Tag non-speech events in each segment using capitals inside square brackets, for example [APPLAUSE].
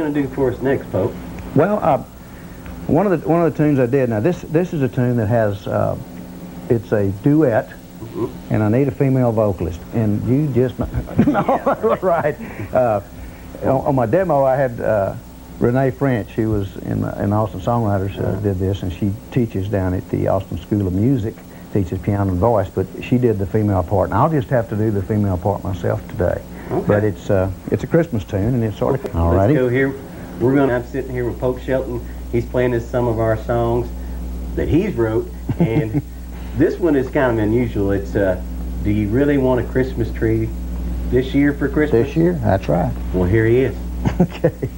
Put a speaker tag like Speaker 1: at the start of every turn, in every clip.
Speaker 1: going to do for us next, Polk?
Speaker 2: Well, uh, one of the one of the tunes I did. Now this this is a tune that has uh, it's a duet, mm-hmm. and I need a female vocalist. And you just [LAUGHS] no, [LAUGHS] [LAUGHS] right. Uh, on, on, my demo, I had uh, Renee French, who was in in Austin Songwriters, uh, did this, and she teaches down at the Austin School of Music, teaches piano and voice. But she did the female part, and I'll just have to do the female part myself today. Okay. But it's uh, it's a Christmas tune, and it's sort of
Speaker 1: all righty. Let's go here. We're going. To... I'm sitting here with Polk Shelton. He's playing us some of our songs that he's wrote, and [LAUGHS] this one is kind of unusual. It's uh, Do you really want a Christmas tree this year for Christmas?
Speaker 2: This year, that's right.
Speaker 1: Well, here he is. [LAUGHS]
Speaker 2: okay.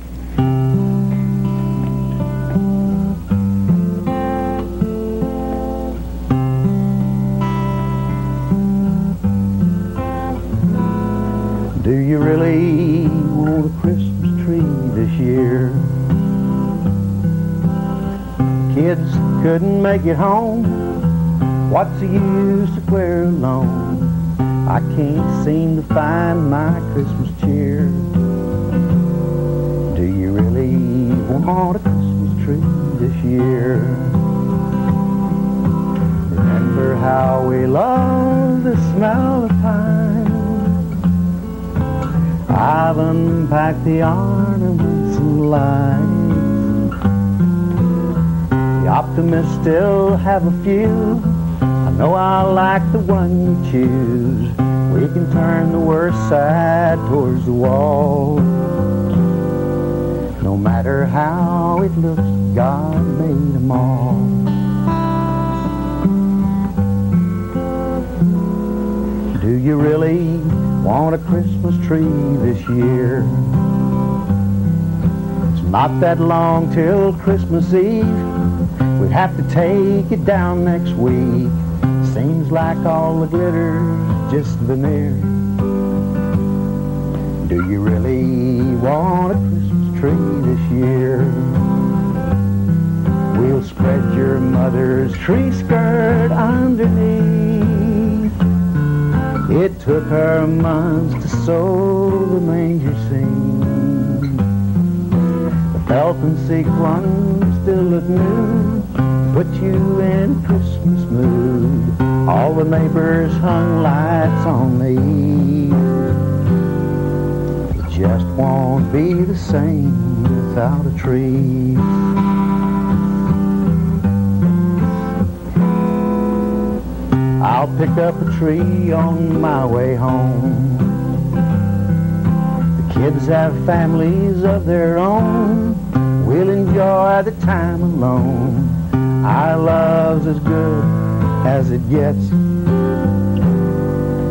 Speaker 2: You really want a Christmas tree this year? Kids couldn't make it home. What's the use of wear alone? I can't seem to find my Christmas cheer. Do you really want a Christmas tree this year? Remember how we loved the smell of pine I've unpacked the ornaments and lights. The optimists still have a few. I know I like the one you choose. We can turn the worst side towards the wall. No matter how it looks, God made them all. Do you really want a Christmas tree this year. It's not that long till Christmas Eve. We'd have to take it down next week. Seems like all the glitter's just veneer. Do you really want a Christmas tree this year? We'll spread your mother's tree skirt underneath. It took her months to sew the manger scene. The felt and sequin still look new, put you in Christmas mood. All the neighbors hung lights on the eaves. It just won't be the same without a tree. I'll pick up a tree on my way home. The kids have families of their own. We'll enjoy the time alone. Our love's as good as it gets.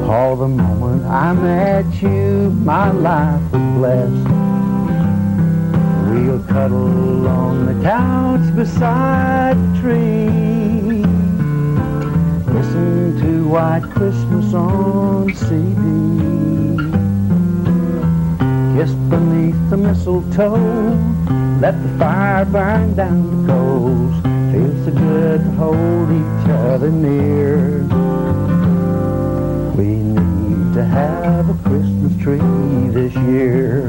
Speaker 2: All the moment I met you, my life was blessed. We'll cuddle on the couch beside the tree listen to White Christmas on CD. Kiss beneath the mistletoe, let the fire burn down the coals. Feels so good to hold each other near. We need to have a Christmas tree this year.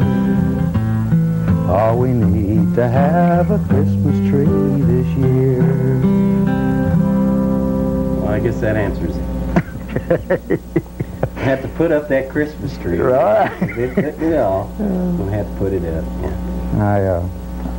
Speaker 2: Oh, we need to have a Christmas tree this year.
Speaker 1: I guess that answers it. [LAUGHS] I have to put up that Christmas tree.
Speaker 2: Right.
Speaker 1: it, it, you know, I'm gonna have to put it up. Yeah.
Speaker 2: I uh,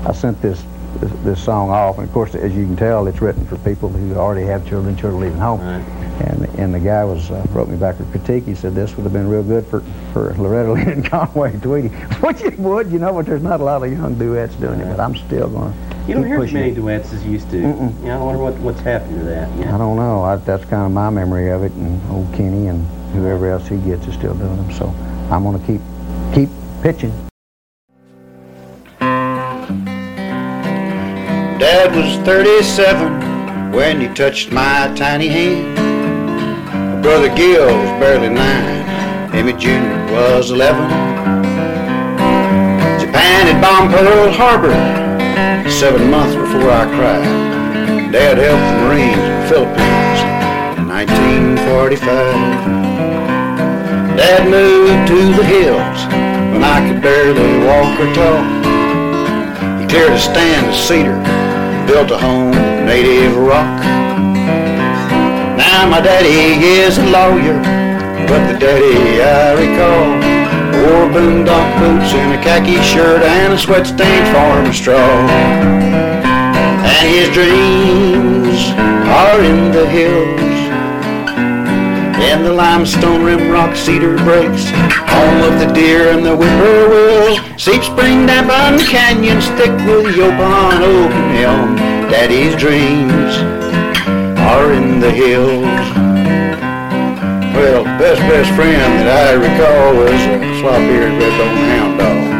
Speaker 2: I sent this, this, this song off, and of course, as you can tell, it's written for people who already have children, children leaving home. Right. And and the guy was uh, wrote me back a critique. He said this would have been real good for for Loretta [LAUGHS] Lynn and Conway Twitty, [LAUGHS] which it would, you know, but there's not a lot of young duets doing right. it. But I'm still going.
Speaker 1: You don't hear as many duets as you used to. Mm-mm. You know, I wonder what, what's happened to that. Yeah.
Speaker 2: I don't know. I, that's kind of my memory of it, and old Kenny and whoever else he gets is still doing them. So I'm going to keep keep pitching.
Speaker 3: Dad was 37 when you touched my tiny hand. My brother Gil was barely nine. Emmett Jr. was 11. Japan had bombed Pearl Harbor seven months before I cried. Dad helped the Marines in the Philippines in 1945. Dad moved to the hills when I could barely walk or talk.
Speaker 2: He cleared a stand of cedar, built a home native rock. Now my daddy is a lawyer, but the daddy I recall wore boondock boots and a khaki shirt and a sweat-stained farm straw. And his dreams are in the hills in the limestone rim rock cedar breaks, home of the deer and the whippoorwill. Seep spring Dampon canyon stick with Yaupon oak and elm. Daddy's dreams are in the hills. Well, best best friend that I recall was a slop-eared red-bone hound dog.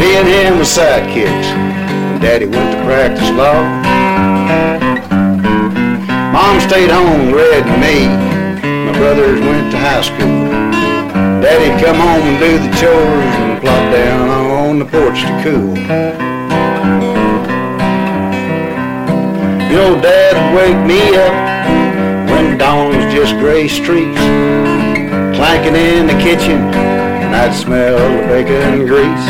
Speaker 2: Me and him was sidekicks when Daddy went to practice law. Mom stayed home, read me My brothers went to high school. Daddy'd come home and do the chores and plop down on the porch to cool. You know, Dad would wake me up when dawn gray streaks, clanking in the kitchen, and I'd smell the bacon grease.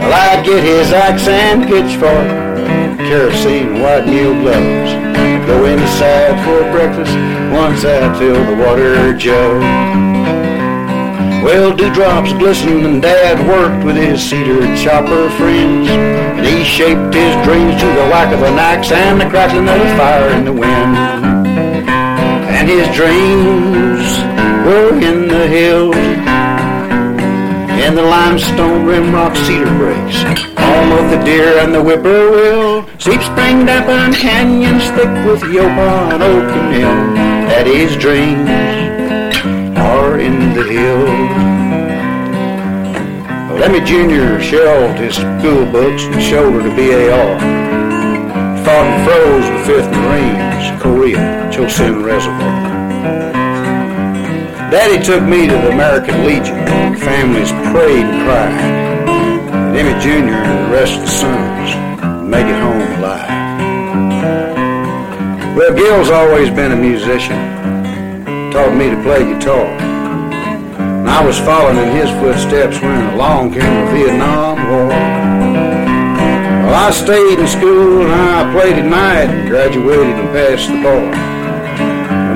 Speaker 2: Well, I'd get his axe and pitchfork, kerosene and white meal gloves, go inside for breakfast once I fill the water jug. Well, dewdrops glistened and Dad worked with his cedar chopper friends. And he shaped his dreams to the whack of an axe and the crackling of a fire in the wind. And his dreams were in the hills, in the limestone rim rock cedar breaks, home of the deer and the whippoorwill. Seep spring Dampon canyons thick with Yaupon oak and elm that his dreams are in the hills. Emmett Jr. shelved his school books and shouldered a BAR. Fought and froze the 5th Marines, Korea, Chosin Reservoir. Daddy took me to the American Legion. Families prayed and cried. Emmett Jr. and the rest of the sons make it home alive. Well, Gil's always been a musician. Taught me to play guitar. And I was following in his footsteps when along came the Vietnam War. Well, I stayed in school and I played at night and graduated and passed the bar.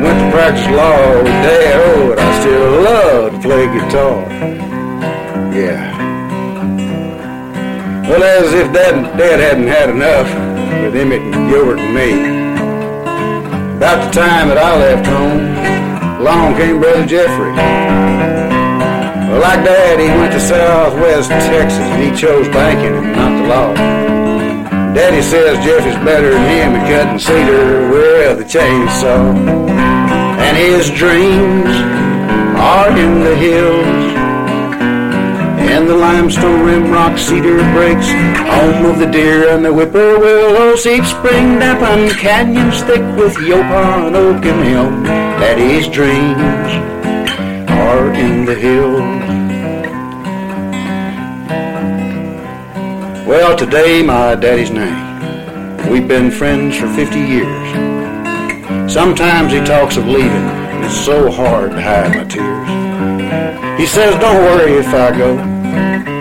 Speaker 2: I went to practice law with Dad. Oh, but I still love to play guitar. Yeah. Well, as if Dad, Dad hadn't had enough with Emmett and Gilbert and me. About the time that I left home, along came Brother Jeffrey. Well, like Dad, he went to Southwest Texas and he chose banking and not the law. Daddy says Jeff is better than him at cutting cedar with a chainsaw. And his dreams are in the hills and the limestone rim rock cedar breaks, home of the deer and the whippoorwill. Seep Spring Dampon canyons thick with Yaupon oak and elm. Daddy's dreams are in the hills. Well, today my daddy's name. We've been friends for 50 years. Sometimes he talks of leaving, and it's so hard to hide my tears. He says, don't worry if I go.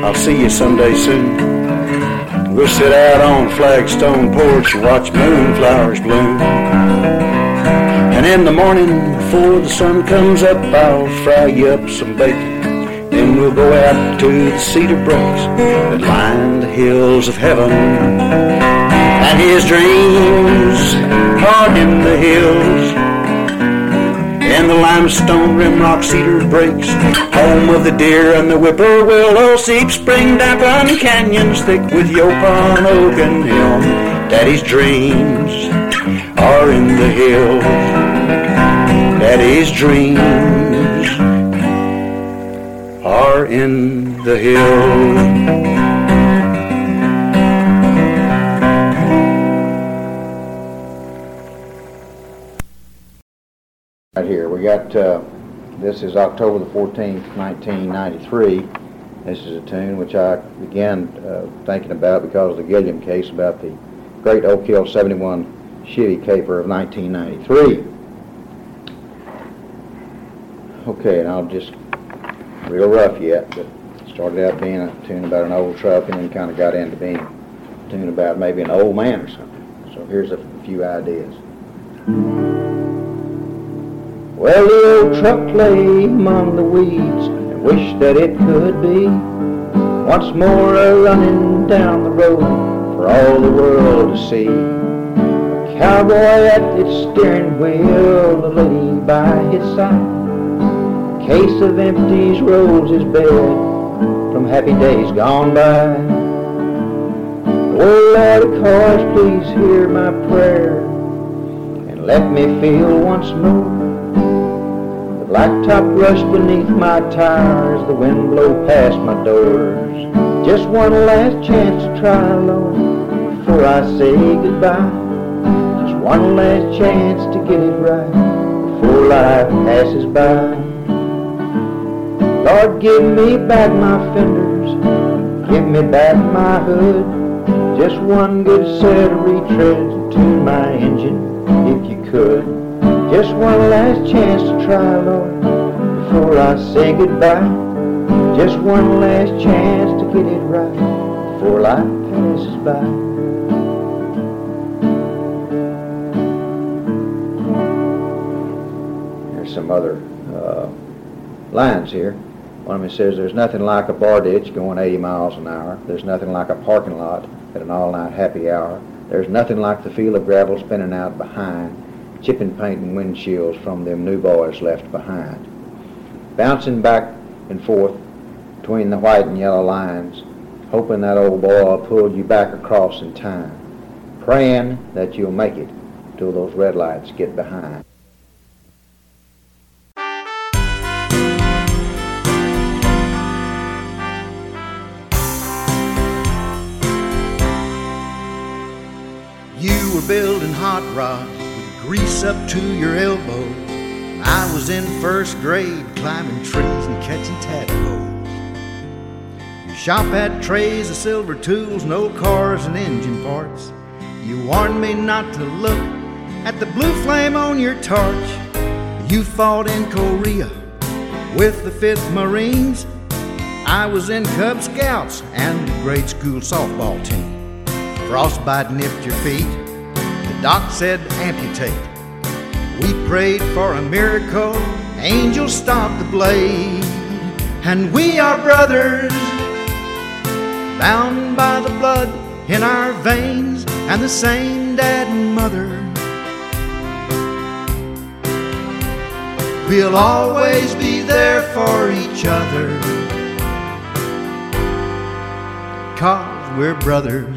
Speaker 2: I'll see you someday soon. We'll sit out on Flagstone porch and watch moonflowers bloom. And in the morning, before the sun comes up, I'll fry you up some bacon. Then we'll go out to the cedar breaks that line the hills of heaven. And his dreams are in the hills and the limestone rimrock cedar breaks, home of the deer and the whippoorwill. Oh, Seep Spring Dampon canyons thick with Yaupon oak and elm. Daddy's dreams are in the hills. Daddy's dreams are in the hills.
Speaker 4: Got, uh, this is October the 14th, 1993. This is a tune which I began uh, thinking about because of the Gilliam case about the great Oak Hill 71 Chevy caper of 1993. Okay, and I'll just, real rough yet, but Started out being a tune about an old truck and then kind of got into being a tune about maybe an old man or something. So here's a few ideas. Well, the old truck lay among the weeds and wished that it could be once more a running down the road for all the world to see. A cowboy at its steering wheel, a lady by his side. A case of empties rolls his bed from happy days gone by. Oh Lord of course, please hear my prayer and let me feel once more blacktop rush beneath my tires, the wind blow past my doors. Just one last chance to try, Lord, before I say goodbye. Just one last chance to get it right before life passes by. Lord, give me back my fenders, give me back my hood. Just one good set of retreads to my engine, if you could. Just one last chance to try, Lord, before I say goodbye. Just one last chance to get it right before life passes by. There's some other uh, lines here. One of them says, There's nothing like a bar ditch going 80 miles an hour. There's nothing like a parking lot at an all night happy hour. There's nothing like the feel of gravel spinning out behind, chipping paint and windshields from them new boys left behind. Bouncing back and forth between the white and yellow lines, hoping that old boy will pull you back across in time, praying that you'll make it till those red lights get behind.
Speaker 2: You were building hot rods grease up to your elbow. I was in first grade climbing trees and catching tadpoles. Your shop had trays of silver tools, no cars and engine parts. You warned me not to look at the blue flame on your torch. You fought in Korea with the 5th Marines. I was in Cub Scouts and the grade school softball team. Frostbite nipped your feet. Doc said amputate. We prayed for a miracle. Angels stopped the blade. And we are brothers, bound by the blood in our veins and the same dad and mother. We'll always be there for each other. Cause we're brothers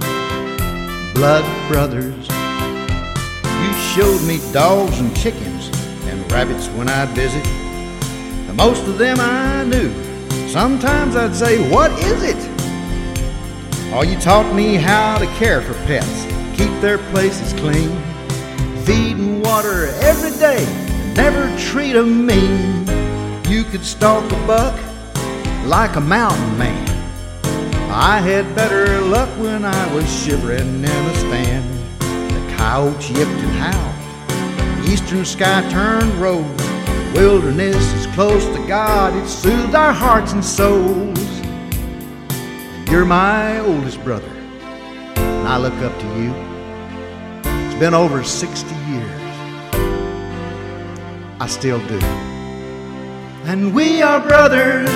Speaker 2: blood brothers. Showed me dogs and chickens and rabbits when I'd visit. The most of them I knew. Sometimes I'd say, What is it? Oh, you taught me how to care for pets, keep their places clean, feed and water every day, never treat 'em mean. You could stalk a buck like a mountain man. I had better luck when I was shivering in a stand. Coyotes yipped and howled. The eastern sky turned rose. Wilderness is close to God. It soothed our hearts and souls. You're my oldest brother, and I look up to you. It's been over 60 years. I still do. And we are brothers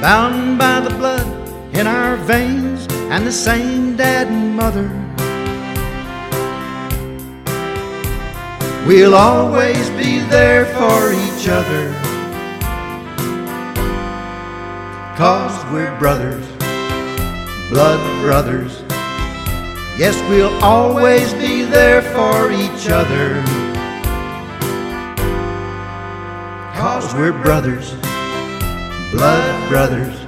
Speaker 2: bound by the blood in our veins and the same dad and mother. We'll always be there for each other. Cause we're brothers, blood brothers. Yes, we'll always be there for each other. Cause we're brothers blood brothers.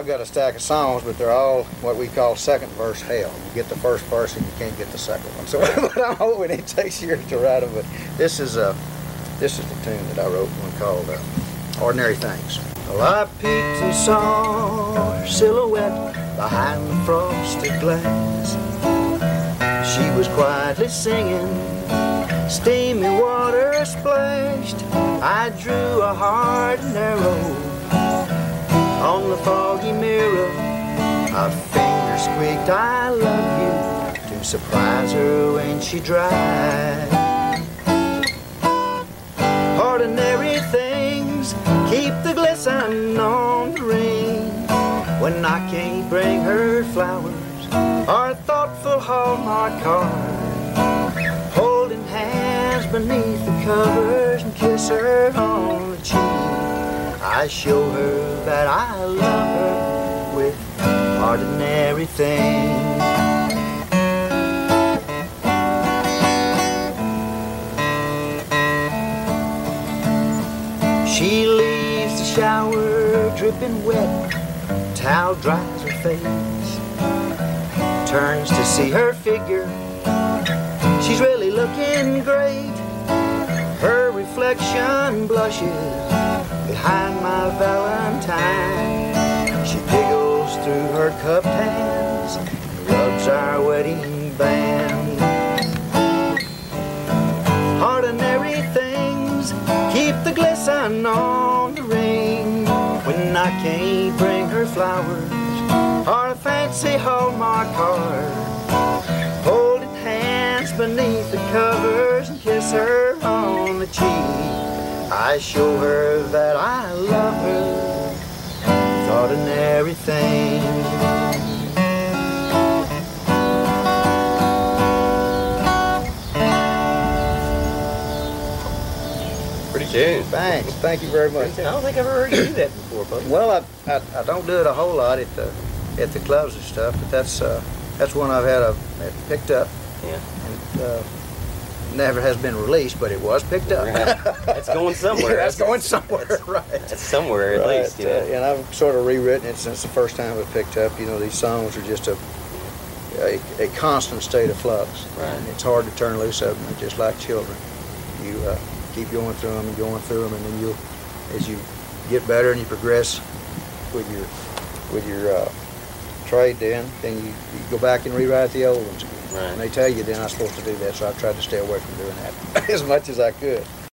Speaker 2: I've got a stack of songs, but they're all what we call second verse hell. You get the first verse and you can't get the second one. [LAUGHS] So but I'm hoping it takes years to write them. But this is a this is the tune that I wrote one called uh, "Ordinary Things." Well, I picked and saw her silhouette behind the frosted glass. She was quietly singing, steamy water splashed. I drew a hard and arrow on the mirror. A finger squeaked, I love you, to surprise her when she dried. Ordinary things keep the glisten on the ring when I can't bring her flowers or thoughtful Hallmark card. Holding hands beneath the covers and kiss her on the cheek. I show her that I love her with ordinary things. She leaves the shower dripping wet, towel dries her face. Turns to see her figure, she's really looking great. Her reflection blushes behind my valentine. She giggles through her cupped hands, rubs our wedding band. Ordinary things keep the glisten on the ring when I can't bring her flowers or a fancy Hallmark card. Holding hands beneath the covers and kiss her on the cheek. I show her that I love her ordinary things.
Speaker 1: Pretty tune.
Speaker 2: Thanks. Thank you very much.
Speaker 1: I don't think I've ever heard you do that before, Bubba.
Speaker 2: Well, I, I, I don't do it a whole lot at the at the clubs and stuff, but that's uh, that's one I've had a picked up
Speaker 1: Yeah.
Speaker 2: and uh, never has been released, but it was picked up.
Speaker 1: That's [LAUGHS] going somewhere.
Speaker 2: that's going somewhere, right?
Speaker 1: That's somewhere at
Speaker 2: Right,
Speaker 1: least, you
Speaker 2: uh, and I've sort of rewritten it since the first time it was picked up. You know, these songs are just a a, a constant state of flux.
Speaker 1: Right.
Speaker 2: And it's hard to turn loose of them. They're just like children. You uh, keep going through them and going through them, and then you, as you get better and you progress with your with your uh, trade, then then you, you go back and rewrite the old ones again.
Speaker 1: Right.
Speaker 2: And they tell you they're not supposed to do that, so I tried to stay away from doing that [LAUGHS] as much as I could.